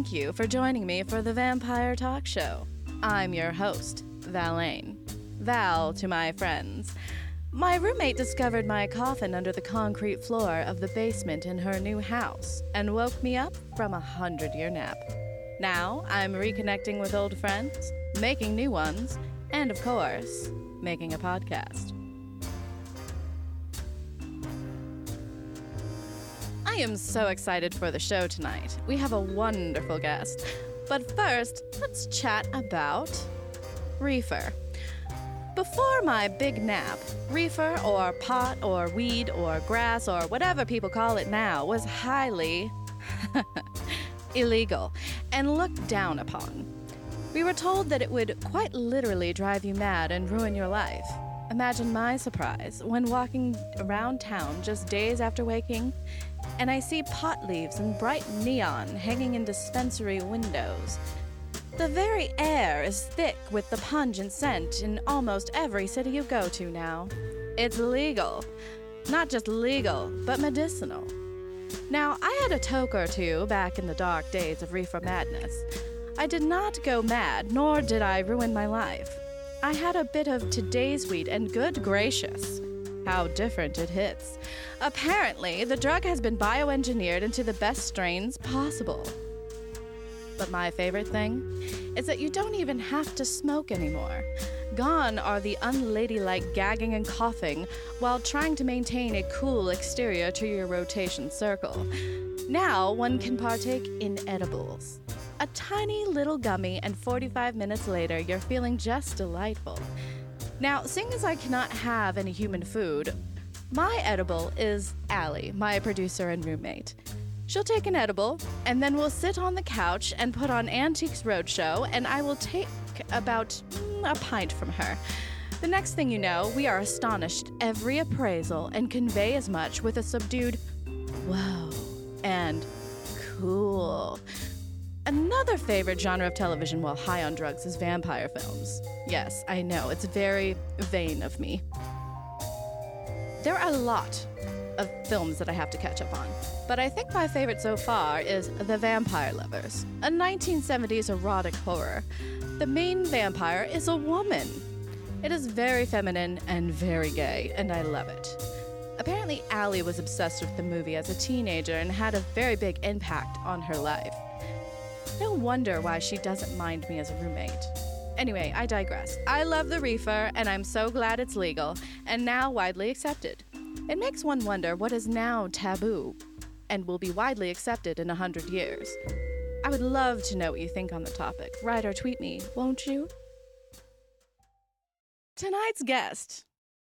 Thank you for joining me for the Vampire Talk Show. I'm your host, Valaine. Val to my friends. My roommate discovered my coffin under the concrete floor of the basement in her new house and woke me up from a hundred year nap. Now I'm reconnecting with old friends, making new ones, and of course, making a podcast. I am so excited for the show tonight. We have a wonderful guest. But first, let's chat about reefer. Before my big nap, reefer or pot or weed or grass or whatever people call it now was highly illegal and looked down upon. We were told that it would quite literally drive you mad and ruin your life. Imagine my surprise when walking around town just days after waking and I see pot leaves and bright neon hanging in dispensary windows. The very air is thick with the pungent scent in almost every city you go to now. It's legal. Not just legal, but medicinal. Now, I had a toke or two back in the dark days of reefer madness. I did not go mad, nor did I ruin my life. I had a bit of today's weed, and good gracious, how different it hits. Apparently, the drug has been bioengineered into the best strains possible. But my favorite thing is that you don't even have to smoke anymore. Gone are the unladylike gagging and coughing while trying to maintain a cool exterior to your rotation circle. Now one can partake in edibles. A tiny little gummy, and 45 minutes later, you're feeling just delightful. Now, seeing as I cannot have any human food, my edible is Allie, my producer and roommate. She'll take an edible, and then we'll sit on the couch and put on Antiques Roadshow, and I will take about mm, a pint from her. The next thing you know, we are astonished every appraisal and convey as much with a subdued whoa and cool. Another favorite genre of television while high on drugs is vampire films. Yes, I know, it's very vain of me. There are a lot of films that I have to catch up on, but I think my favorite so far is The Vampire Lovers, a 1970s erotic horror. The main vampire is a woman. It is very feminine and very gay, and I love it. Apparently, Allie was obsessed with the movie as a teenager and had a very big impact on her life. No wonder why she doesn't mind me as a roommate. Anyway, I digress. I love the reefer, and I'm so glad it's legal and now widely accepted. It makes one wonder what is now taboo and will be widely accepted in a hundred years. I would love to know what you think on the topic. Write or tweet me, won't you? Tonight's guest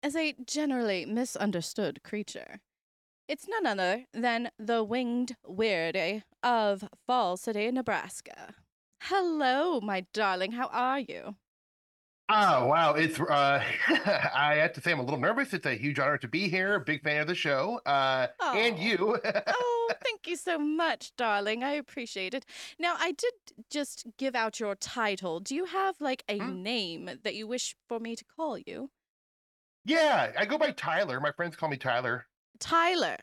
is a generally misunderstood creature. It's none other than the winged weirdy of Fall City, Nebraska. Hello, my darling. How are you? Oh wow! It's uh, I have to say I'm a little nervous. It's a huge honor to be here. Big fan of the show, uh, and you. oh, thank you so much, darling. I appreciate it. Now, I did just give out your title. Do you have like a Hmm? name that you wish for me to call you? yeah, I go by Tyler. My friends call me Tyler. Tyler.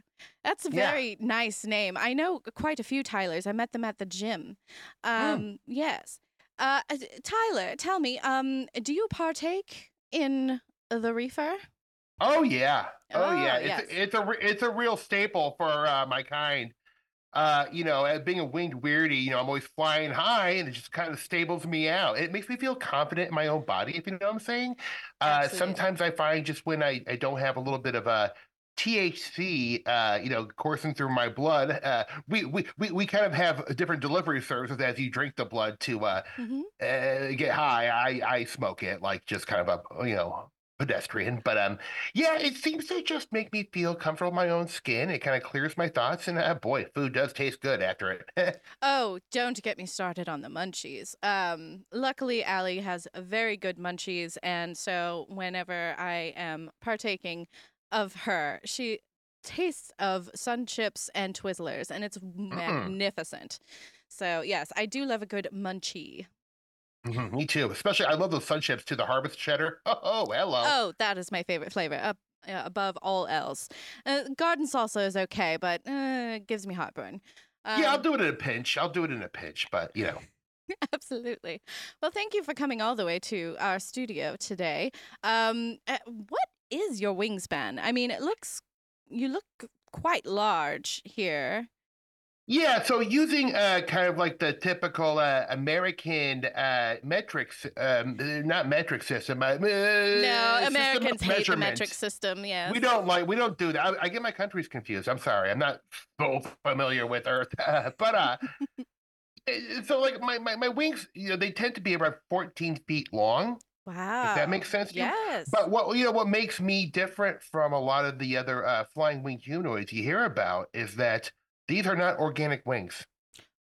That's a Yeah. very nice name. I know quite a few Tylers. I met them at the gym. Um, yes. Uh, uh, Tyler, tell me, um, do you partake in the reefer? Oh yeah, oh, yeah. Oh, It's yes. it's a it's a real staple for uh, my kind. Uh, you know, as being a winged weirdy, you know, I'm always flying high, and it just kind of stables me out. It makes me feel confident in my own body, if you know what I'm saying. Uh, sometimes I find just when I, I don't have a little bit of a THC, uh, you know, coursing through my blood, uh, we, we we we kind of have different delivery services as you drink the blood to uh, hmm uh, get high. I I smoke it like just kind of a you know pedestrian, but um yeah, it seems to just make me feel comfortable in my own skin. It kind of clears my thoughts, and uh, boy, food does taste good after it. Oh, don't get me started on the munchies. Um, luckily, Allie has very good munchies, and so whenever I am partaking of her, she tastes of sun chips and Twizzlers, and it's magnificent. So yes, I do love a good munchie. Mhm, me too. Especially, I love those sun chips too. The harvest cheddar. Oh, hello. Oh, that is my favorite flavor, up uh, above all else. Uh, garden salsa is okay, but uh, it gives me heartburn. yeah, I'll Um, do it in a pinch. I'll do it in a pinch, but you know. absolutely. Well, thank you for coming all the way to our studio today. Um, uh, what is your wingspan? I mean, it looks you look quite large here. Yeah, so using uh, kind of like the typical uh, American uh, metrics, um, uh, not metric system. Uh, No, system Americans hate the metric system. Yeah, We don't like we don't do that. I, I get my countries confused. I'm sorry. I'm not so familiar with Earth, but uh, eh, so like my, my my wings, you know, they tend to be about 14 feet long. Wow. If that makes sense to you. Yes. But what you know, what makes me different from a lot of the other uh, flying wing humanoids you hear about is that these are not organic wings.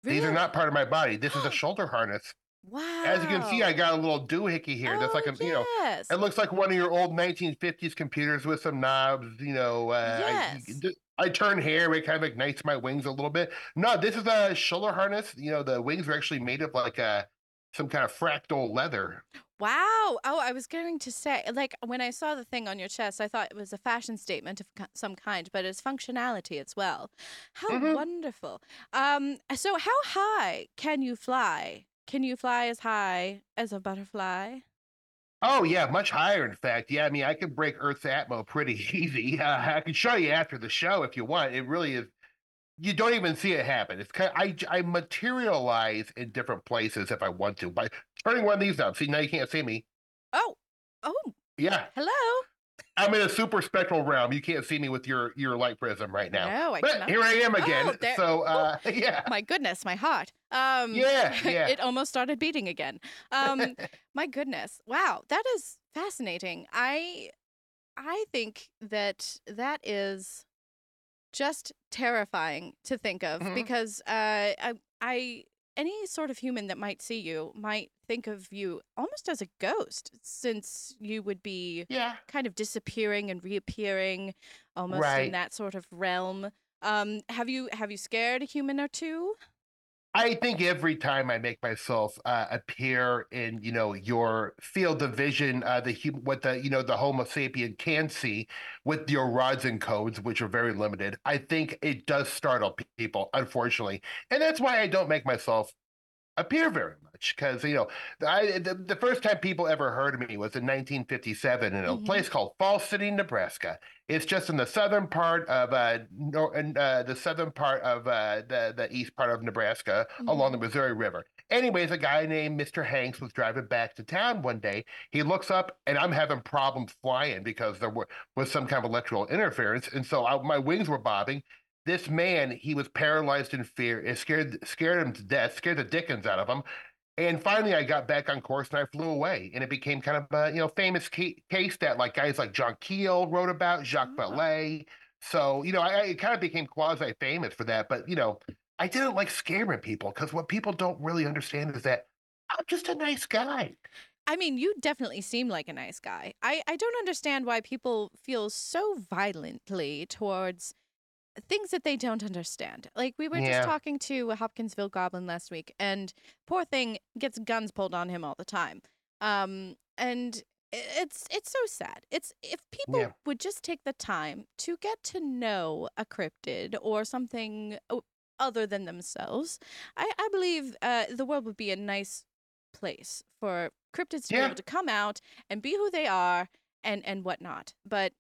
These are not part of my body. This is a shoulder harness. Wow. As you can see, I got a little doohickey here. That's like Oh, a you know, it looks like one of your old 1950s computers with some knobs. You know, uh, Yes. I, I turn hair, it kind of ignites my wings a little bit. No, this is a shoulder harness. You know, the wings are actually made of like a some kind of fractal leather. Wow. Oh, I was going to say, like, when I saw the thing on your chest, I thought it was a fashion statement of some kind, but it's functionality as well. How Mhm. wonderful. Um, so how high can you fly? Can you fly as high as a butterfly? Oh yeah, much higher. In fact, yeah. I mean, I could break Earth's atmo pretty easy. Uh, I can show you after the show if you want. It really is. You don't even see it happen. It's kind. I j- I materialize in different places if I want to by turning one of these up. See now you can't see me. Oh, oh, Yeah, hello. I'm in a super spectral realm. You can't see me with your your light prism right now. No, I But cannot. here I am again. Oh, there- so uh, yeah, My goodness, my heart. Um, Yeah, yeah. it almost started beating again. Um, my goodness, wow, that is fascinating. I, I think that that is just terrifying to think of Mhm. because uh, I, I, any sort of human that might see you might think of you almost as a ghost, since you would be yeah. kind of disappearing and reappearing, almost in that sort of realm. Um, have you have you scared a human or two? I think every time I make myself uh, appear in, you know, your field of vision, uh, the what the you know the Homo sapien can see with your rods and cones, which are very limited, I think it does startle people, unfortunately, and that's why I don't make myself appear very much because you know I the, the first time people ever heard of me was in 1957 in a Mhm. place called Falls City, Nebraska. It's just in the southern part of uh, nor- uh the southern part of uh the the east part of Nebraska along the Missouri River. Anyways, a guy named Mr. Hanks was driving back to town one day. He looks up and I'm having problems flying because there were, was some kind of electrical interference, and so I, my wings were bobbing. This man, he was paralyzed in fear. It scared scared him to death, scared the dickens out of him. And finally, I got back on course and I flew away. And it became kind of a you know famous ca- case that like guys like John Keel wrote about, Jacques. Ah. Vallée. So you know, I, I kind of became quasi famous for that. But you know, I didn't like scaring people because what people don't really understand is that I'm just a nice guy. I mean, you definitely seem like a nice guy. I, I don't understand why people feel so violently towards things that they don't understand. Like we were Yeah. just talking to a Hopkinsville goblin last week, and poor thing gets guns pulled on him all the time. Um, and it's it's so sad. It's if people Yeah. would just take the time to get to know a cryptid or something other than themselves, I, I believe uh, the world would be a nice place for cryptids to be able to come out and be who they are and and whatnot. But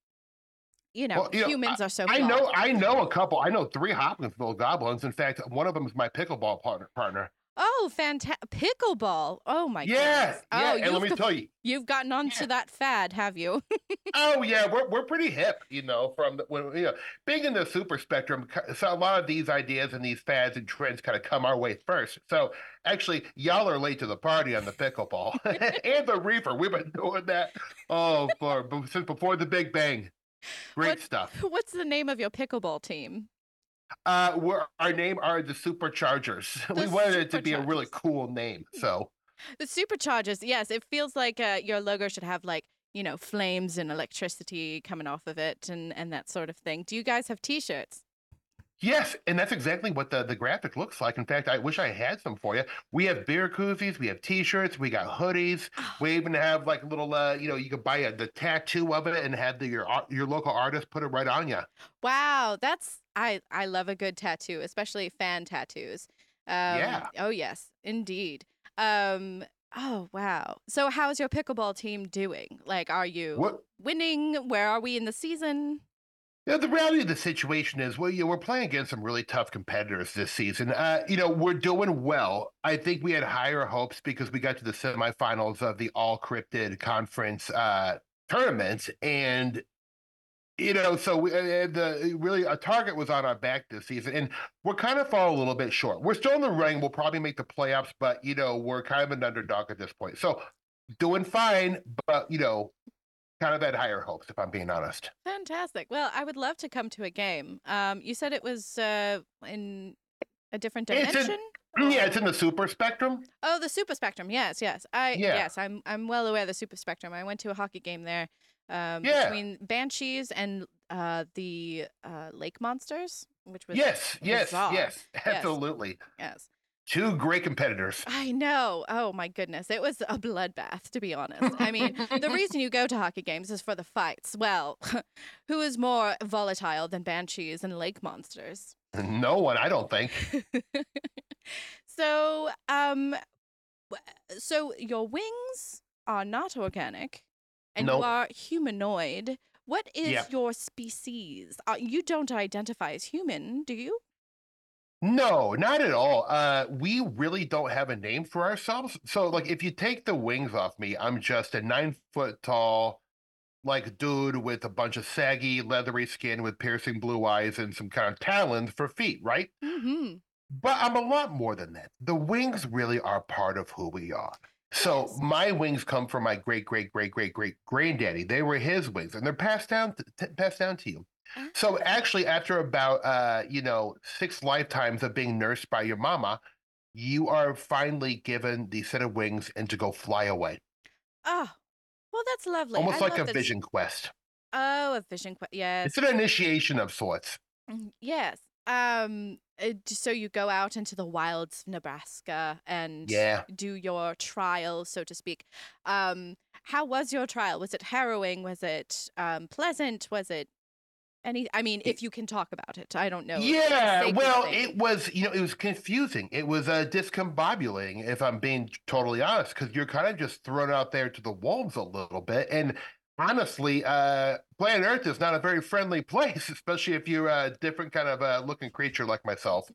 you know, Well, you know, humans are so. I flawed. know, I know a couple. I know three Hopkinsville goblins. In fact, one of them is my pickleball partner. Partner. Oh, fantastic! Pickleball. Oh my yeah, goodness. yeah. Oh, and let you've, me tell you, you've gotten onto Yeah. that fad, have you? Oh yeah, we're we're pretty hip, you know. From the, when you know, being in the super spectrum, so a lot of these ideas and these fads and trends kind of come our way first. So actually, y'all are late to the party on the pickleball and the reefer. We've been doing that oh for since before the Big Bang. Great What- stuff. What's the name of your pickleball team? Uh, we're, our name are the Superchargers. we The wanted it to be a really cool name, so. The superchargers. Yes, it feels like uh, your logo should have like you know flames and electricity coming off of it and and that sort of thing. Do you guys have T-shirts? Yes, and that's exactly what the, the graphic looks like. In fact, I wish I had some for you. We have beer koozies, we have T-shirts, we got hoodies. Oh, We even have like a little, uh, you know, you could buy a, the tattoo of it and have the, your your local artist put it right on you. wow, that's I I love a good tattoo, especially fan tattoos. Um, Yeah. Oh yes, indeed. Um. Oh wow. So how's your pickleball team doing? Like, are you What? winning? Where are we in the season? Yeah, the reality of the situation is, well, you know, we're playing against some really tough competitors this season. Uh, you know, we're doing well. I think we had higher hopes because we got to the semifinals of the All Cryptid Conference uh, tournament, and you know, so we, uh, the really a target was on our back this season, and we're kind of falling a little bit short. We're still in the running. We'll probably make the playoffs, but you know, we're kind of an underdog at this point. So doing fine, but you know, kind of had higher hopes, if I'm being honest. Fantastic. Well, I would love to come to a game. Um, you said it was uh in a different in- dimension. Yeah, it's in the super spectrum. Oh, the Super Spectrum. Yes, yes. I Yeah. yes, I'm I'm well aware of the Super Spectrum. I went to a hockey game there. Um, Yeah. between Banshees and uh the uh Lake Monsters, which was Yes, yes, yes, absolutely. yes. Two great competitors. I know. Oh my goodness. It was a bloodbath, to be honest. I mean, the reason you go to hockey games is for the fights. Well, who is more volatile than Banshees and Lake Monsters? No one, I don't think. so, um, so your wings are not organic, and you are humanoid. What is Yeah. your species? Uh, you don't identify as human, do you? No, not at all. Uh, we really don't have a name for ourselves. So, like, if you take the wings off me, I'm just a nine foot tall, like, dude with a bunch of saggy, leathery skin with piercing blue eyes and some kind of talons for feet, right? Mm-hmm. But I'm a lot more than that. The wings really are part of who we are. So Yes. my wings come from my great great great great great granddaddy. They were his wings, and they're passed down to, passed down to you. So actually, after about uh, you know six lifetimes of being nursed by your mama, you are finally given the set of wings and to go fly away, Oh, well, that's lovely. almost I like love a it's- vision quest. Oh, a vision quest. Yes. It's an initiation of sorts. Mm, Yes. Um. uh, So you go out into the wilds of Nebraska and Yeah. do your trial, so to speak. Um. How was your trial? Was it harrowing? Was it um pleasant? Was it any? I mean, if you can talk about it, I don't know. if it's a Yeah, well, thing. it was, you know, it was confusing. It was uh, discombobulating, if I'm being totally honest, because you're kind of just thrown out there to the wolves a little bit. And honestly, uh, planet Earth is not a very friendly place, especially if you're a different kind of uh, looking creature like myself.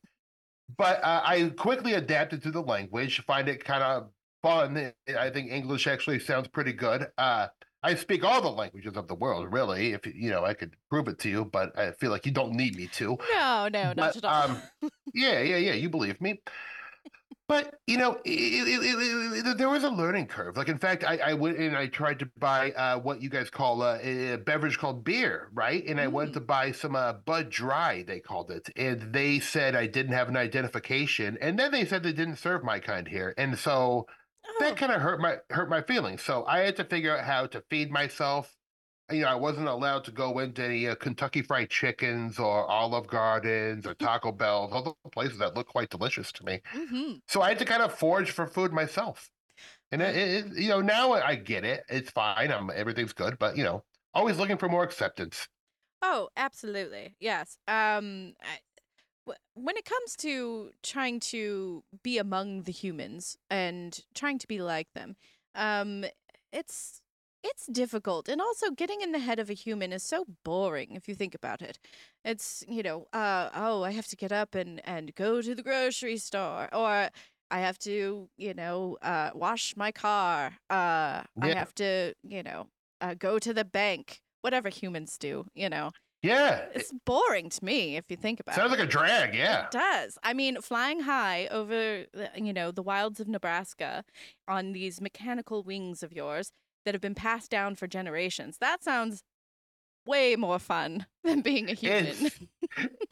But uh, I quickly adapted to the language, find it kind of fun. I think English actually sounds pretty good. Uh, I speak all the languages of the world, really. If you know, I could prove it to you, but I feel like you don't need me to. No, no, not But, at all. um, Yeah, yeah, yeah. You believe me. But you know, it, it, it, there was a learning curve. Like, in fact, I, I went and I tried to buy uh, what you guys call uh, a beverage called beer, right? And I went Mm. to buy some uh, Bud Dry, they called it, and they said I didn't have an identification, and then they said they didn't serve my kind here, and so Oh, that kind of hurt my hurt my feelings. So I had to figure out how to feed myself. You know, I wasn't allowed to go into any uh, Kentucky Fried Chickens or Olive Gardens or Taco Bell, all the places that look quite delicious to me. hmm So I had to kind of forage for food myself. And it, it, you know, now I get it. It's fine. I'm everything's good, but you know, always looking for more acceptance. Oh, absolutely. Yes. Um, when it comes to trying to be among the humans and trying to be like them, um, it's it's difficult, and also getting in the head of a human is so boring if you think about it. It's you know, uh, oh, I have to get up and and go to the grocery store, or I have to you know, uh, wash my car. Uh, I have to you know, uh, go to the bank. Whatever humans do, you know. Yeah, it It's boring to me if you think about sounds it. like a drag. Yeah. It does. I mean, flying high over, you know, the wilds of Nebraska on these mechanical wings of yours that have been passed down for generations. That sounds way more fun than being a human.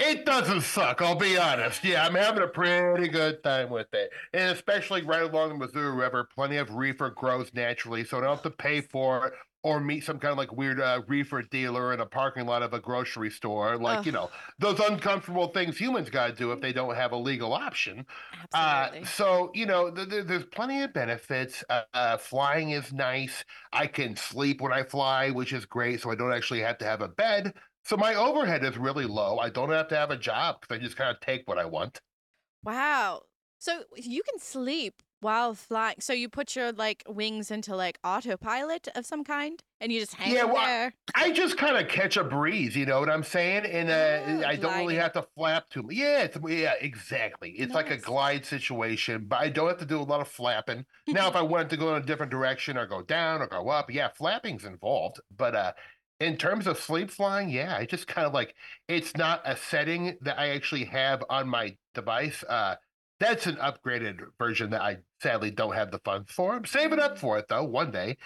It doesn't suck, I'll be honest. Yeah, I'm having a pretty good time with it. And especially right along the Missouri River, plenty of reefer grows naturally, so I don't have to pay for it or meet some kind of like weird uh, reefer dealer in a parking lot of a grocery store. Like, you know, those uncomfortable things humans got to do if they don't have a legal option. Uh, so, you know, th- th- there's plenty of benefits. Uh, uh, flying is nice. I can sleep when I fly, which is great. So I don't actually have to have a bed. So my overhead is really low. I don't have to have a job because I just kind of take what I want. Wow. So you can sleep while flying. So you put your like wings into like autopilot of some kind and you just hang Yeah, well, there. I just kind of catch a breeze, you know what I'm saying? And uh, Oh, I don't really have to flap too much. Yeah, it's, yeah, exactly. It's like a glide situation, but I don't have to do a lot of flapping. Now, if I wanted to go in a different direction or go down or go up, yeah, flapping's involved. But uh, in terms of sleep flying, yeah, I just kind of like it's not a setting that I actually have on my device. Uh, that's an upgraded version that I sadly don't have the funds for. I'm saving up for it though, one day.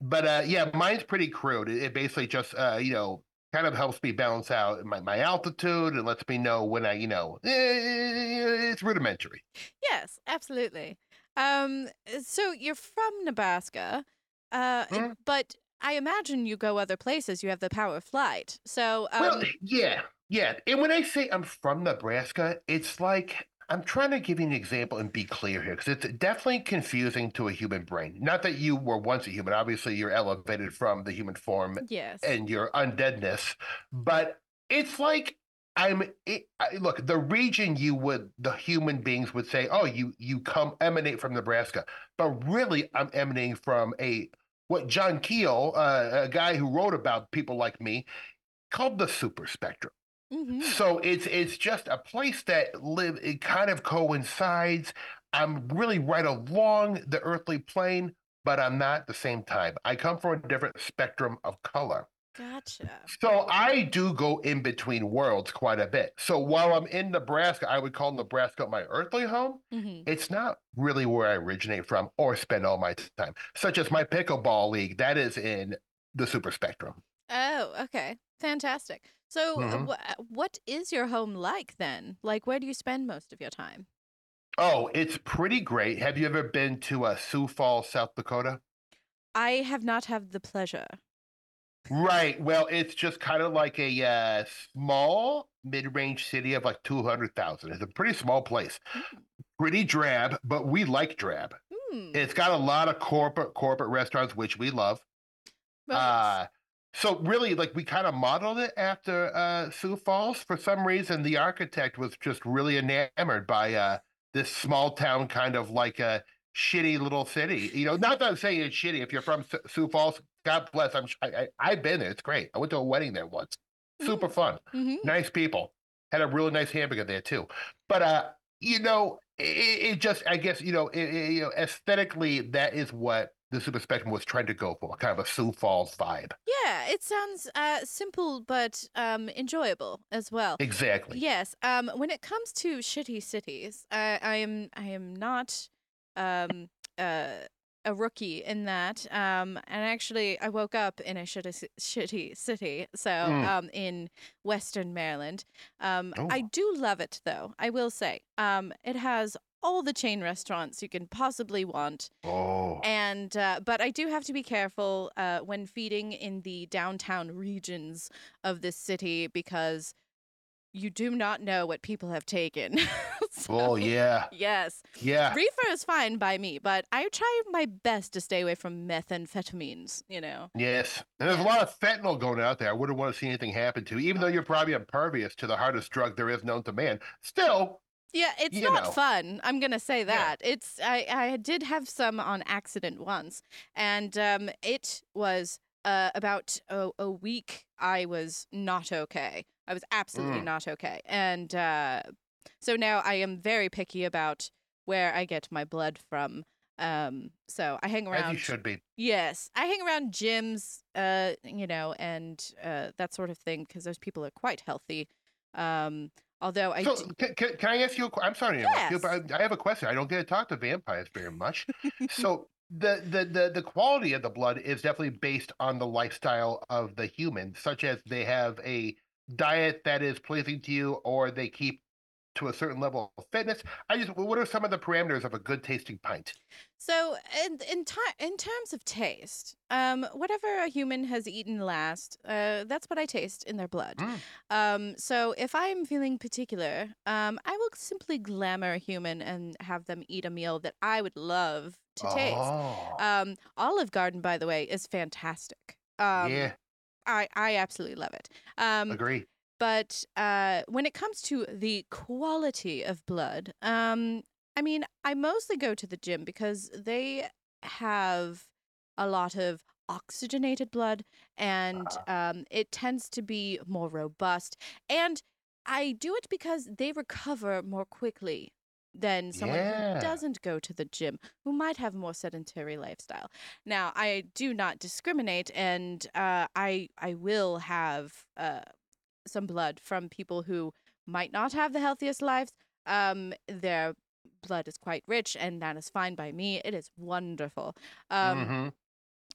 But uh, yeah, mine's pretty crude. It, it basically just uh, you know kind of helps me balance out my, my altitude and lets me know when I you know eh, it's rudimentary. Yes, absolutely. Um, so you're from Nebraska, uh, Mhm. but I imagine you go other places. You have the power of flight. So, um, Well, yeah, yeah. And when I say I'm from Nebraska, it's like I'm trying to give you an example and be clear here because it's definitely confusing to a human brain. Not that you were once a human, obviously, you're elevated from the human form yes. and your undeadness, but it's like I'm it, I, look the region you would the human beings would say, oh, you you come emanate from Nebraska, but really I'm emanating from a what John Keel, uh, a guy who wrote about people like me, called the super spectrum. Hmm So it's it's just a place that live it kind of coincides. I'm really right along the earthly plane, but I'm not at the same time. I come from a different spectrum of color. Gotcha. So I do go in between worlds quite a bit. So while I'm in Nebraska, I would call Nebraska my earthly home. hmm It's not really where I originate from or spend all my time, such as my pickleball league. That is in the super spectrum. Oh, okay. Fantastic. So, uh, Mhm. wha- what is your home like then? Like, where do you spend most of your time? Oh, it's pretty great. Have you ever been to uh, Sioux Falls, South Dakota? I have not had the pleasure. Right. Well, it's just kind of like a uh, small mid-range city of like 200,000. It's a pretty small place. Pretty drab, but we like drab. Hmm. It's got a lot of corporate corporate restaurants, which we love. well. Uh, so really, like we kind of modeled it after uh, Sioux Falls. For some reason, the architect was just really enamored by uh, this small town, kind of like a shitty little city. You know, not that I'm saying it's shitty. If you're from Sioux Falls, God bless. I'm I, I, I've been there. It's great. I went to a wedding there once. Super fun. Mhm. Nice people. Had a really nice hamburger there too. But uh, you know, it, it just I guess you know, it, it- you know, aesthetically, that is what the Super Spectrum was trying to go for, kind of a Sioux Falls vibe. Yeah, it sounds uh, simple but um, enjoyable as well. Exactly. Yes. Um, when it comes to shitty cities, I, I am I am not um, uh, a rookie in that. Um, and actually, I woke up in a shitty shitty city, so Mm. um, in Western Maryland. Um, I Oh. do love it though. I will say, um, it has all the chain restaurants you can possibly want. Oh, And uh, but I do have to be careful uh, when feeding in the downtown regions of this city because you do not know what people have taken. So, oh yeah, Yes, yeah. reefer is fine by me, but I try my best to stay away from methamphetamines. You know. Yes, and there's a lot of fentanyl going out there. I wouldn't want to see anything happen to, you. even though you're probably impervious to the hardest drug there is known to man. Still, Yeah, it's You not know. fun. I'm gonna say that. It's I I did have some on accident once, and um, it was uh about a, a week. I was not okay. I was absolutely Mm. not okay, and uh, so now I am very picky about where I get my blood from. Um, so I hang around. as you should be. Yes, I hang around gyms, uh, you know, and uh, that sort of thing because those people are quite healthy. Um, although I So, can, can, can I ask you? A, que- I'm sorry to interrupt you, but I, I have a question. I don't get to talk to vampires very much. so, the, the the the quality of the blood is definitely based on the lifestyle of the human, such as they have a diet that is pleasing to you, or they keep to a certain level of fitness. I just, what are some of the parameters of a good tasting pint? So, in in, in terms of taste, um, whatever a human has eaten last, uh, that's what I taste in their blood. Mm. Um, so, if I'm feeling particular, um, I will simply glamour a human and have them eat a meal that I would love to taste. Oh, Um, Olive Garden, by the way, is fantastic. Um, yeah, I I absolutely love it. Um, agree. But uh, when it comes to the quality of blood, um, I mean, I mostly go to the gym because they have a lot of oxygenated blood and um, it tends to be more robust. And I do it because they recover more quickly than someone Yeah. who doesn't go to the gym, who might have a more sedentary lifestyle. Now, I do not discriminate, and uh, I I will have uh, some blood from people who might not have the healthiest lives. Um, their blood is quite rich, and that is fine by me. It is wonderful. Um, hmm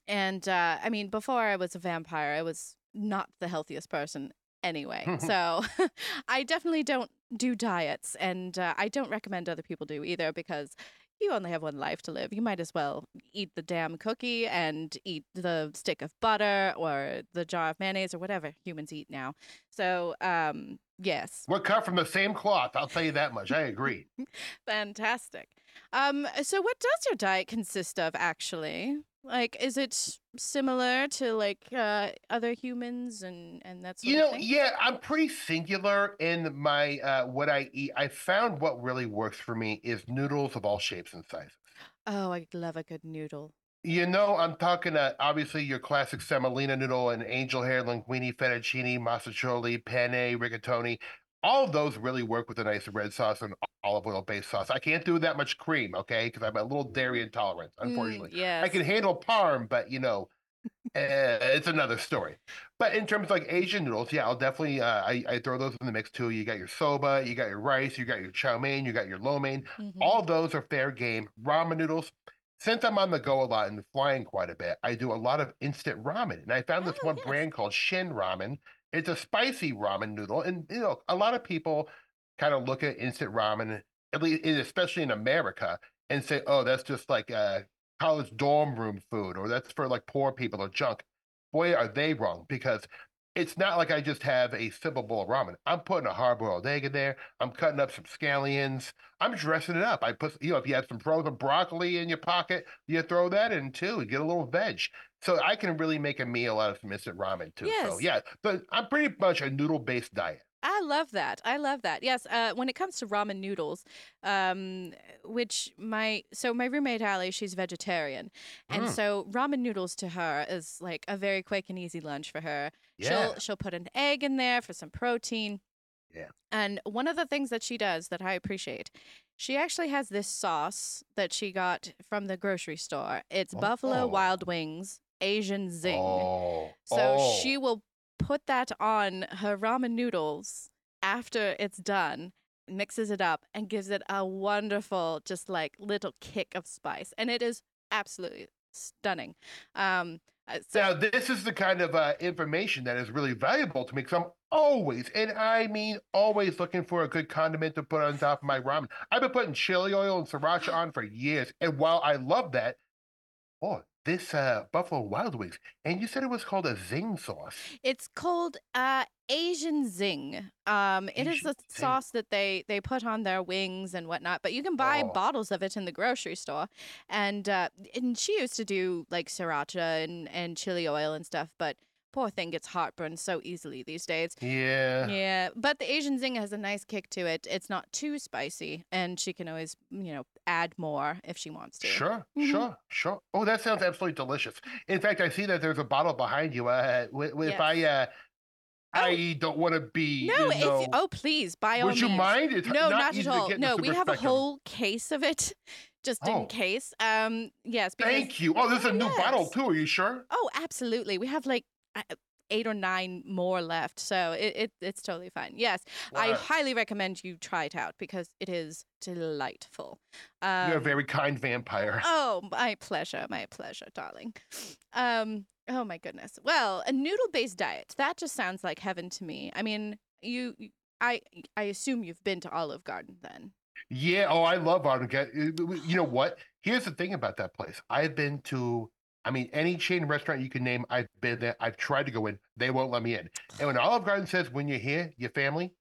and uh, I mean, before I was a vampire, I was not the healthiest person anyway. so I definitely don't do diets, and uh, I don't recommend other people do either because you only have one life to live. You might as well eat the damn cookie and eat the stick of butter or the jar of mayonnaise or whatever humans eat now. So, um, yes, We're cut from the same cloth. I'll tell you that much. I agree. fantastic. Um, so what does your diet consist of actually? Like, is it similar to like uh, other humans and and that's You know, yeah, I'm pretty singular in my uh, what I eat. I found what really works for me is noodles of all shapes and sizes. Oh, I love a good noodle. You know, I'm talking uh, obviously your classic semolina noodle and angel hair linguine, fettuccine, mostaccioli, penne, rigatoni. All of those really work with a nice red sauce and olive oil based sauce. I can't do that much cream, okay, because I'm a little dairy intolerant, Mm, unfortunately. yes. I can handle parm, but you know, uh, it's another story. But in terms of like Asian noodles, yeah, I'll definitely uh, I, I throw those in the mix too. You got your soba, you got your rice, you got your chow mein, you got your lo mein. Mhm. All those are fair game. Ramen noodles. Since I'm on the go a lot and flying quite a bit, I do a lot of instant ramen. And I found this Oh, one yes. brand called Shin Ramen. It's a spicy ramen noodle, and you know, a lot of people kind of look at instant ramen, at least especially in America, and say, "Oh, that's just like uh, college dorm room food, or that's for like poor people or junk." Boy, are they wrong because it's not like I just have a simple bowl of ramen. I'm putting a hard-boiled egg in there. I'm cutting up some scallions. I'm dressing it up. I put, you know, if you have some frozen broccoli in your pocket, you throw that in too. You get a little veg. So I can really make a meal out of some instant ramen too. So Yes. yeah, but I'm pretty much a noodle-based diet. I love that. I love that. Yes. Uh, when it comes to ramen noodles, um, which my so my roommate Allie, she's vegetarian, and Mm. so ramen noodles to her is like a very quick and easy lunch for her. Yeah. She'll she'll put an egg in there for some protein. Yeah. And one of the things that she does that I appreciate, she actually has this sauce that she got from the grocery store. It's Buffalo Oh. Wild Wings Asian Zing. Oh, So oh. she will put that on her ramen noodles after it's done, mixes it up, and gives it a wonderful, just like little kick of spice. And it is absolutely stunning. Um, uh, so, Now, this is the kind of uh, information that is really valuable to me because I'm always, and I mean always, looking for a good condiment to put on top of my ramen. I've been putting chili oil and sriracha on for years, and while I love that, oh, this uh, Buffalo Wild Wings, and you said it was called a zing sauce. it's called uh, Asian Zing. Um, it is Asian a Zing. sauce that they they put on their wings and whatnot. But you can buy Oh. bottles of it in the grocery store. And uh, and she used to do like sriracha and and chili oil and stuff. But poor thing gets heartburn so easily these days. Yeah. Yeah, but the Asian Zing has a nice kick to it. It's not too spicy, and she can always, you know, add more if she wants to. Sure, Mhm. sure, sure. Oh, that sounds absolutely delicious. In fact, I see that there's a bottle behind you. Uh, wi- wi- if I, uh, I don't want to be, No, you if know, oh please, by all would you mind? It's No, not, easy at all. get in the No, we have a whole case of it, just Oh. in case. Um, yes. Because, Thank you. Oh, this is a new bottle too. Are you sure? Oh, absolutely. We have like uh, eight or nine more left, so it, it it's totally fine. Yes, I highly recommend you try it out because it is delightful. Um, You're a very kind vampire. Oh, my pleasure, my pleasure, darling. Um, oh my goodness. Well, a noodle-based diet. That just sounds like heaven to me. I mean, you I I assume you've been to Olive Garden then. Yeah. Oh, I love Olive Garden. Uh, You know what? Here's the thing about that place. I've been to, I mean, any chain restaurant you can name, I've been there. I've tried to go in. They won't let me in. And when Olive Garden says, when you're here, your family,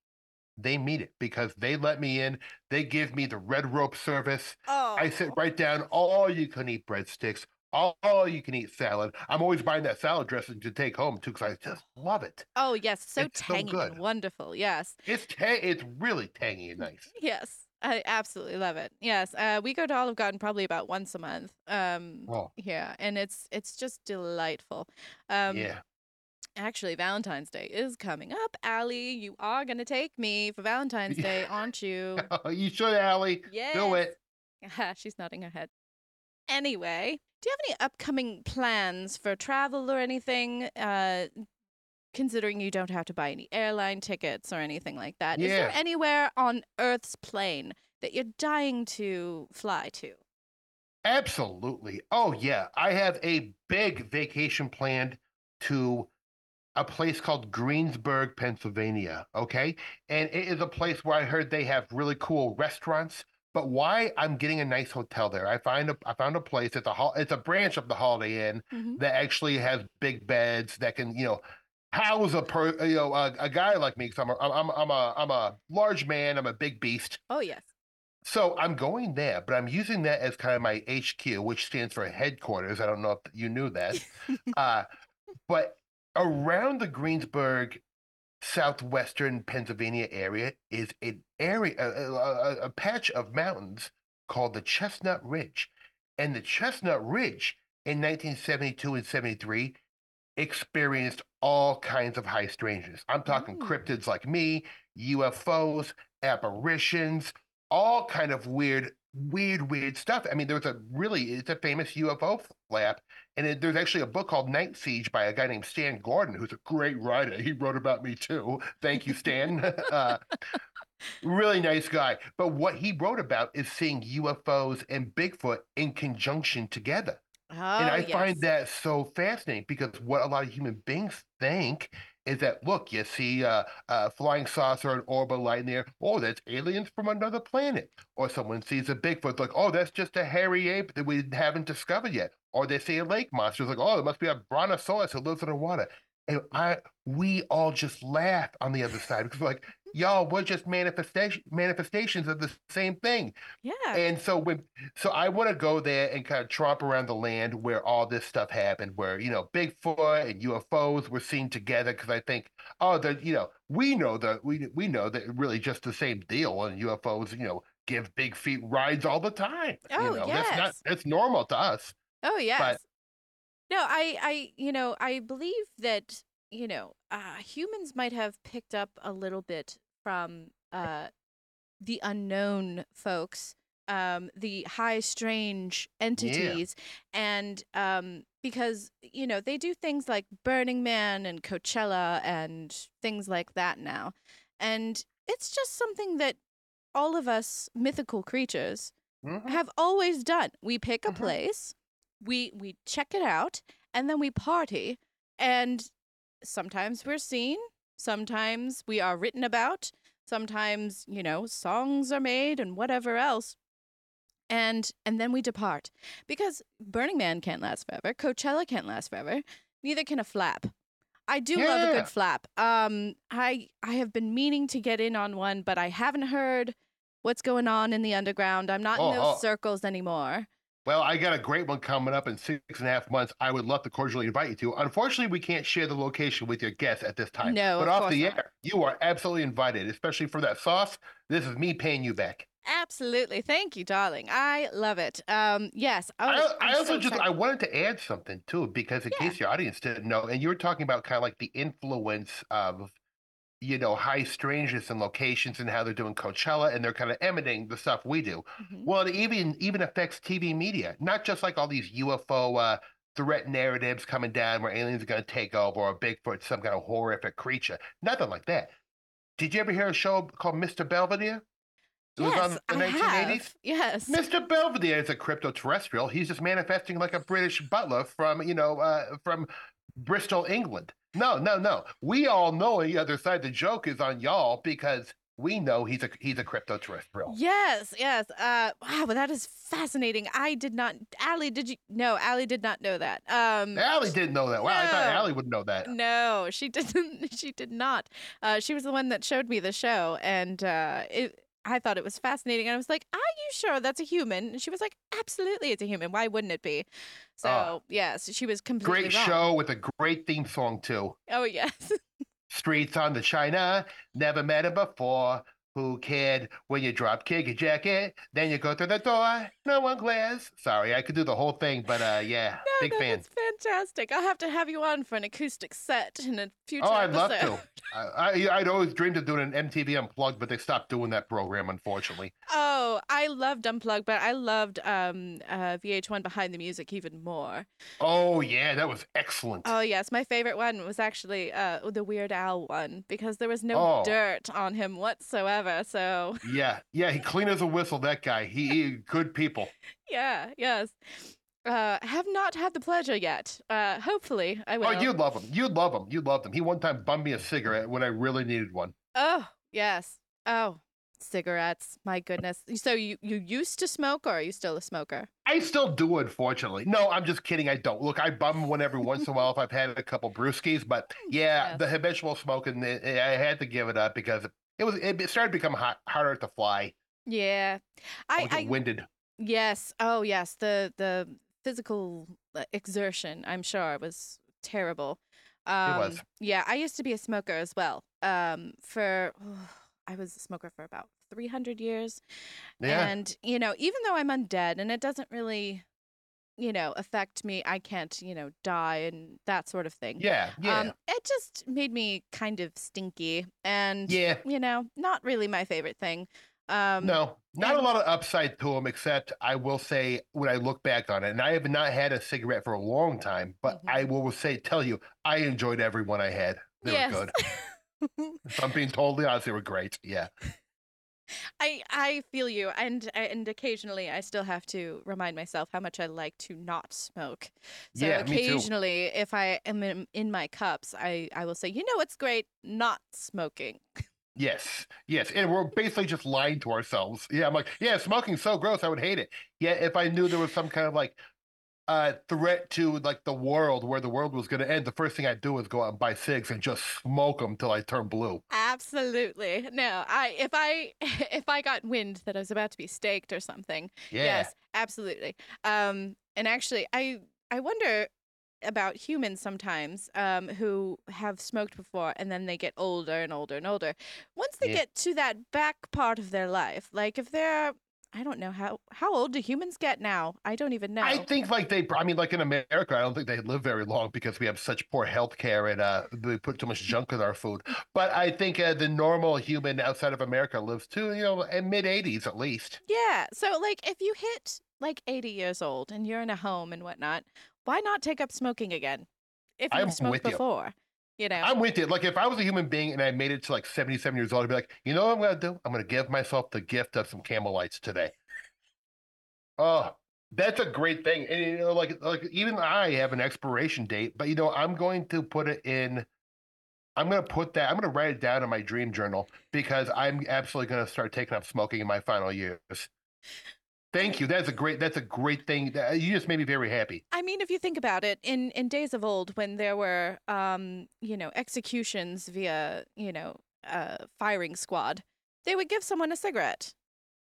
they mean it because they let me in. They give me the red rope service. Oh, I sit oh. right down, all you can eat breadsticks, all, all you can eat salad. I'm always buying that salad dressing to take home too because I just love it. Oh yes, so It's so tangy and good. wonderful. Yes. It's ta- it's really tangy and nice. Yes. I absolutely love it. Yes. Uh, we go to Olive Garden probably about once a month. Um, Oh, yeah, and it's it's just delightful. Um, yeah. Actually, Valentine's Day is coming up. Allie, you are gonna take me for Valentine's Day, aren't you? you should, Allie. Yes. Do it. She's nodding her head. Anyway, do you have any upcoming plans for travel or anything? Uh, considering you don't have to buy any airline tickets or anything like that. Is there anywhere on Earth's plane that you're dying to fly to? Absolutely. Oh, yeah. I have a big vacation planned to a place called Greensburg, Pennsylvania. Okay. And it is a place where I heard they have really cool restaurants. But why I'm getting a nice hotel there? I find a I found a place. It's a it's a branch of the Holiday Inn Mhm. that actually has big beds that can you know house a per you know a, a guy like me. Because I'm a, I'm I'm a I'm a large man. I'm a big beast. Oh yes. So I'm going there, but I'm using that as kind of my HQ, which stands for headquarters. I don't know if you knew that. uh, but around the Greensburg, southwestern Pennsylvania area is an area, a, a, a- a patch of mountains called the Chestnut Ridge. And the Chestnut Ridge in 1972 and 73 experienced all kinds of high strangeness. I'm talking Ooh. cryptids like me, UFOs, apparitions, all kind of weird, weird, weird stuff. I mean, there's a really, it's a famous UFO flap, and it, there's actually a book called Night Siege by a guy named Stan Gordon, who's a great writer. He wrote about me too. Thank you, Stan. uh, really nice guy. But what he wrote about is seeing UFOs and Bigfoot in conjunction together. Oh, And I yes. find that so fascinating because what a lot of human beings think is that look, you see a, a flying saucer, an orb of light in there. Oh, that's aliens from another planet. Or someone sees a Bigfoot, like, oh, that's just a hairy ape that we haven't discovered yet. Or they see a lake monster, it's like, oh, it must be a brontosaurus who lives in the water. And I, we all just laugh on the other side because we're like, y'all, we're just manifestation manifestations of the same thing. Yeah. And so when so I want to go there and kind of tromp around the land where all this stuff happened, where you know Bigfoot and UFOs were seen together. Because I think, oh, that you know, we know that we we know that really just the same deal, and UFOs, you know, give big feet rides all the time. Oh, you know, that's not yes. that's normal to us. Oh yes. but, No, I I you know, I believe that, you know, uh humans might have picked up a little bit from uh the unknown folks, um the high strange entities and um because you know, they do things like Burning Man and Coachella and things like that now. And it's just something that all of us mythical creatures Mhm. have always done. We pick a Mhm. place, we we check it out, and then we party. And sometimes we're seen, sometimes we are written about, sometimes, you know, songs are made and whatever else. And and then we depart. Because Burning Man can't last forever, Coachella can't last forever, neither can a flap. I do love a good flap. Um I I have been meaning to get in on one, but I haven't heard what's going on in the underground. I'm not Oh, in those oh. circles anymore. Well, I got a great one coming up in six and a half months. I would love to cordially invite you to. Unfortunately, we can't share the location with your guests at this time. No, but of off the not. air, you are absolutely invited, especially for that sauce. This is me paying you back. Absolutely. Thank you, darling. I love it. Um yes. I, I'm I also so just I wanted to add something too, because in Yeah. case your audience didn't know, and you were talking about kind of like the influence of you know high strangeness and locations and how they're doing Coachella and they're kind of emanating the stuff we do. Mhm. Well, it even even affects TV media, not just like all these UFO uh, threat narratives coming down where aliens are going to take over or Bigfoot, some kind of horrific creature. Nothing like that. Did you ever hear a show called Mr. Belvedere? It was on Yes, the I 1980s. have. Yes. Mr. Belvedere is a crypto terrestrial. He's just manifesting like a British butler from, you know, uh, from Bristol, England. No, no, no. We all know the other side. The joke is on y'all because we know he's a he's a crypto terrestrial. Yes, yes. Uh, wow, that is fascinating. I did not. Allie, did you? No, Allie did not know that. Um, Allie didn't know that. Wow, I thought no. Allie would know that. no, she didn't. She did not. Uh, she was the one that showed me the show, and uh, it. I thought it was fascinating. And I was like, "Are you sure that's a human?" And she was like, "Absolutely, it's a human. Why wouldn't it be?" So Oh. yes, she was completely Great wrong. show with a great theme song too. Oh yes. Streets on the China, never met him before. Who cared when you drop kick your jacket? Then you go through the door. No one glares. Sorry, I could do the whole thing, but uh, yeah, No, big no, fan. That's fantastic. I'll have to have you on for an acoustic set in a future Oh, I'd love to. I, I, I'd always dreamed of doing an MTV Unplugged, but they stopped doing that program, unfortunately. Oh, I loved Unplugged, but I loved um, uh, VH1 Behind the Music even more. Oh yeah, that was excellent. Oh yes, my favorite one was actually uh, the Weird Al one because there was no Oh. dirt on him whatsoever. So yeah, yeah, he clean as a whistle. That guy, he, he good people. yeah, yes. Uh, have not had the pleasure yet. Uh, hopefully, I will. Oh, you'd love him. You'd love him. You'd love him. He one time bummed me a cigarette when I really needed one. Oh yes. Oh, cigarettes. My goodness. So you you used to smoke, or are you still a smoker? I still do, unfortunately. No, I'm just kidding. I don't. Look, I bum one every once in a while if I've had a couple brewskis, but yeah, Yes. the habitual smoking, eh, eh, I had to give it up because it was it started to become hot, harder to fly. Yeah, I I, would I get winded. Yes. Oh, yes. The the physical uh, exertion, I'm sure, was terrible. Um, was. Yeah, I used to be a smoker as well. Um, for I was a smoker for about 300 years, Yeah. and you know, even though I'm undead and it doesn't really, you know, affect me, I can't, you know, die and that sort of thing. yeah. Yeah. Um, it just made me kind of stinky, and yeah. you know, not really my favorite thing. Um, No, not a lot of upside to them, except I will say when I look back on it, and I have not had a cigarette for a long time, but Mhm. I will say, tell you, I enjoyed every one I had. They yes. were good. If I'm being totally honest, they were great. Yeah. I I feel you, and and occasionally I still have to remind myself how much I like to not smoke. So Yeah, occasionally, if I am in, in my cups, I I will say, you know, what's great, not smoking. Yes. Yes. And we're basically just lying to ourselves. Yeah. I'm like, yeah, smoking's so gross. I would hate it. Yeah. If I knew there was some kind of like uh threat to like the world where the world was going to end, the first thing I'd do is go out and buy cigs and just smoke them till I turn blue. Absolutely, no. I if I if I got wind that I was about to be staked or something, Yeah. Yes, absolutely. Um, and actually, I I wonder about humans sometimes um, who have smoked before and then they get older and older and older. Once they Yeah. get to that back part of their life, like if they're I don't know how how old do humans get now? I don't even know. I think like they, I mean, like in America, I don't think they live very long because we have such poor health care and uh, we put too much junk in our food. But I think uh, the normal human outside of America lives to, you know, in mid 80s at least. yeah. So like if you hit like 80 years old and you're in a home and whatnot, why not take up smoking again? If I'm you've smoked with you. You know. I'm with you. Like if I was a human being and I made it to like 77 years old, I'd be like, you know what I'm to do? I'm to give myself the gift of some camel lights today. Oh, that's a great thing. And you know, like like even I have an expiration date, but you know, I'm going to put it in I'm to put that I'm to write it down in my dream journal because I'm absolutely to start taking up smoking in my final years. Thank you. That's a great that's a great thing. You just made me very happy. I mean, if you think about it, in in days of old, when there were, um, you know, executions via, you know, uh, firing squad, they would give someone a cigarette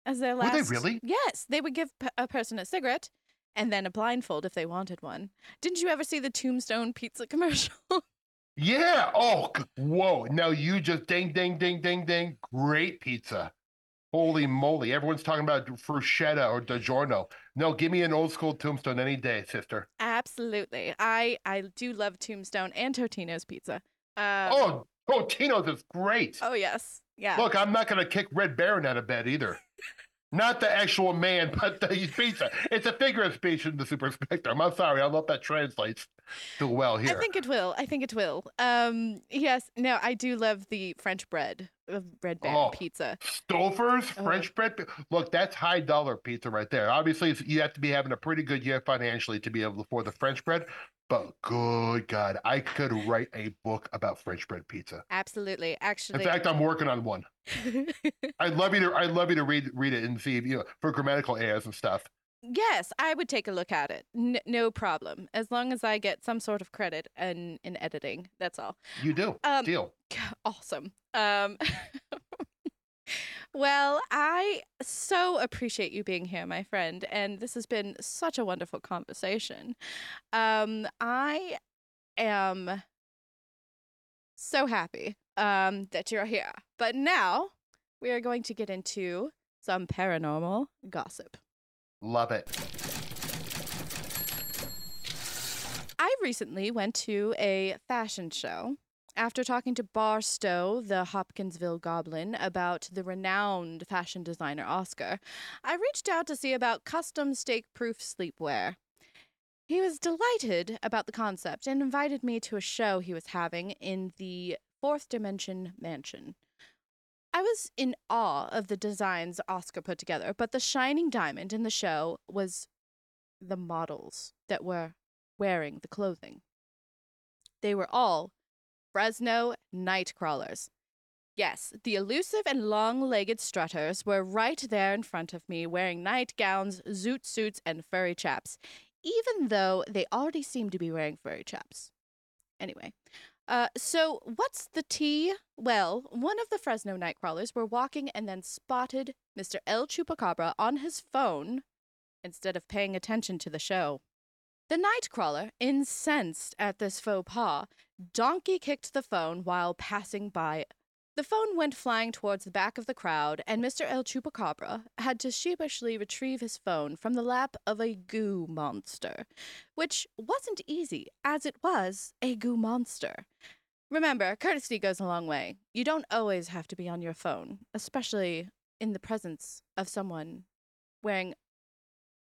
as their Would they last. really? Yes, they would give p- a person a cigarette and then a blindfold if they wanted one. Didn't you ever see the Tombstone pizza commercial? Yeah. Oh, whoa. Now you just ding, ding, ding, ding, ding. Great pizza. Holy moly. Everyone's talking about Freschetta or DiGiorno. No, give me an old school tombstone any day, sister. Absolutely, I I do love Tombstone and Totino's pizza. Um, Oh, Totino's is great. oh yes, yeah. Look, I'm not going to kick Red Baron out of bed either. Not the actual man, but the pizza. It's a figure of speech in the super spectrum. I'm sorry. I don't know if that translates. do well here. I think it will. I think it will. Um, yes. No, I do love the French bread of Red Baron Oh. pizza. Stouffer's Oh. French bread. Look, that's high dollar pizza right there. Obviously, it's- you have to be having a pretty good year financially to be able to afford the French bread. But good God, I could write a book about French bread pizza. Absolutely. Actually. In fact, I'm working on one. I'd love you to. I'd love you to read read it and see if you know for grammatical errors and stuff. Yes, I would take a look at it. N- no problem. As long as I get some sort of credit in in editing. That's all. You do. Um, Deal. awesome. Um, well, I so appreciate you being here, my friend, and this has been such a wonderful conversation. Um, I am so happy um, that you're here. But now we are going to get into some paranormal gossip. Love it. I recently went to a fashion show after talking to Barstow, the Hopkinsville Goblin, about the renowned fashion designer Oscar. I reached out to see about custom stake proof sleepwear. He was delighted about the concept and invited me to a show he was having in the Fourth Dimension Mansion. I was in awe of the designs Oscar put together, but the shining diamond in the show was the models that were wearing the clothing. They were all Fresno night crawlers. Yes, the elusive and long legged strutters were right there in front of me, wearing nightgowns, zoot suits, and furry chaps, even though they already seemed to be wearing furry chaps. Anyway, uh, so what's the tea? Well, one of the Fresno night crawlers were walking and then spotted Mr. El Chupacabra on his phone instead of paying attention to the show. The Nightcrawler, incensed at this faux pas, donkey kicked the phone while passing by. The phone went flying towards the back of the crowd, and Mr. El Chupacabra had to sheepishly retrieve his phone from the lap of a goo monster, which wasn't easy, as it was a goo monster. Remember, courtesy goes a long way. You don't always have to be on your phone, especially in the presence of someone wearing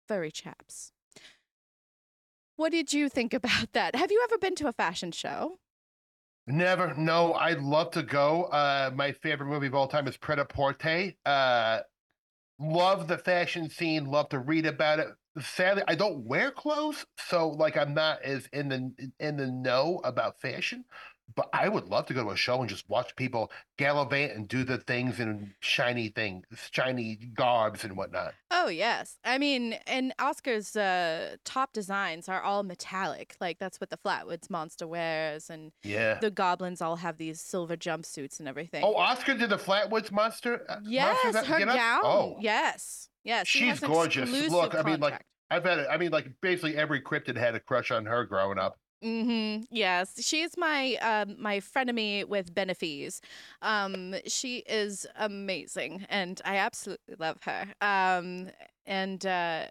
furry chaps. What did you think about that? Have you ever been to a fashion show? Never. No, I'd love to go. Uh, my favorite movie of all time is Pret a Porter. Uh, love the fashion scene. Love to read about it. Sadly, I don't wear clothes, so like I'm not as in the in the know about fashion. But I would love to go to a show and just watch people gallivant and do the things in shiny things, shiny garbs and whatnot. Oh, yes. I mean, and Oscar's uh, top designs are all metallic. Like, that's what the Flatwoods monster wears, and Yeah. the goblins all have these silver jumpsuits and everything. Oh, Oscar did the Flatwoods monster. uh, yes, monster her gown. Oh, Yes. Yes. She's gorgeous. Look, I mean, like. I've had. I mean, like basically every cryptid had a crush on her growing up. Mm-hmm. Yes, she's my um my frenemy with Benefies. Um, she is amazing, and I absolutely love her. Um, and uh,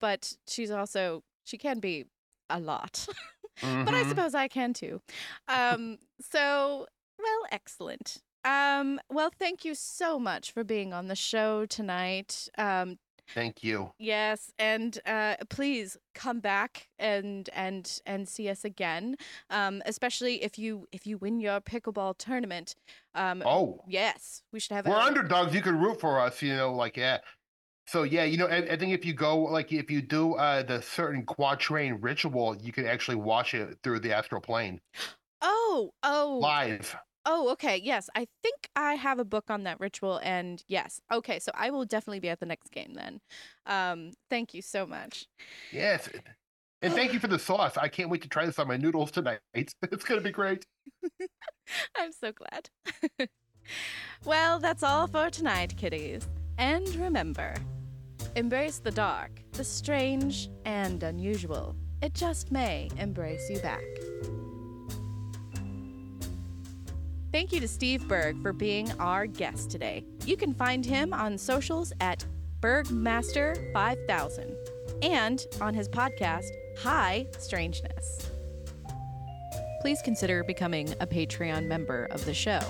but she's also she can be a lot, but I Mhm. suppose I can too. Um, so well, excellent. Um, well, thank you so much for being on the show tonight. Um, Thank you. Yes, and uh, please come back and and and see us again, um, especially if you if you win your pickleball tournament. Um, Oh, yes, we should have. we're a, underdogs. You can root for us. You know, like yeah. So yeah, you know, I, I think if you go like if you do uh the certain quatrain ritual, you can actually watch it through the astral plane Oh, oh, live. Oh. Okay, yes, I think I have a book on that ritual, and yes, okay, so I will definitely be at the next game then. Um, thank you so much. Yes. And thank you for the sauce. I can't wait to try this on my noodles tonight. It's gonna be great. I'm so glad. well, that's all for tonight, kiddies. And remember embrace the dark, the strange, and unusual. It just may embrace you back. Thank you to Steve Berg for being our guest today. You can find him on socials at Bergmaster5000 and on his podcast, Hi, Strangeness please consider becoming a Patreon member of the show.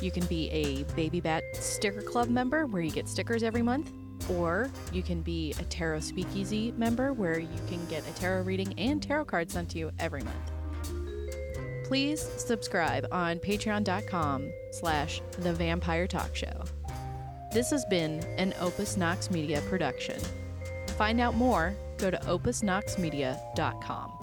You can be a Baby Bat Sticker Club member where you get stickers every month. Or you can be a Tarot Speakeasy member where you can get a tarot reading and tarot cards sent to you every month. Please subscribe on patreon.com slash the vampire talk show. This has been an Opus Nox Media production. Find out more, go to opusnoxmedia.com.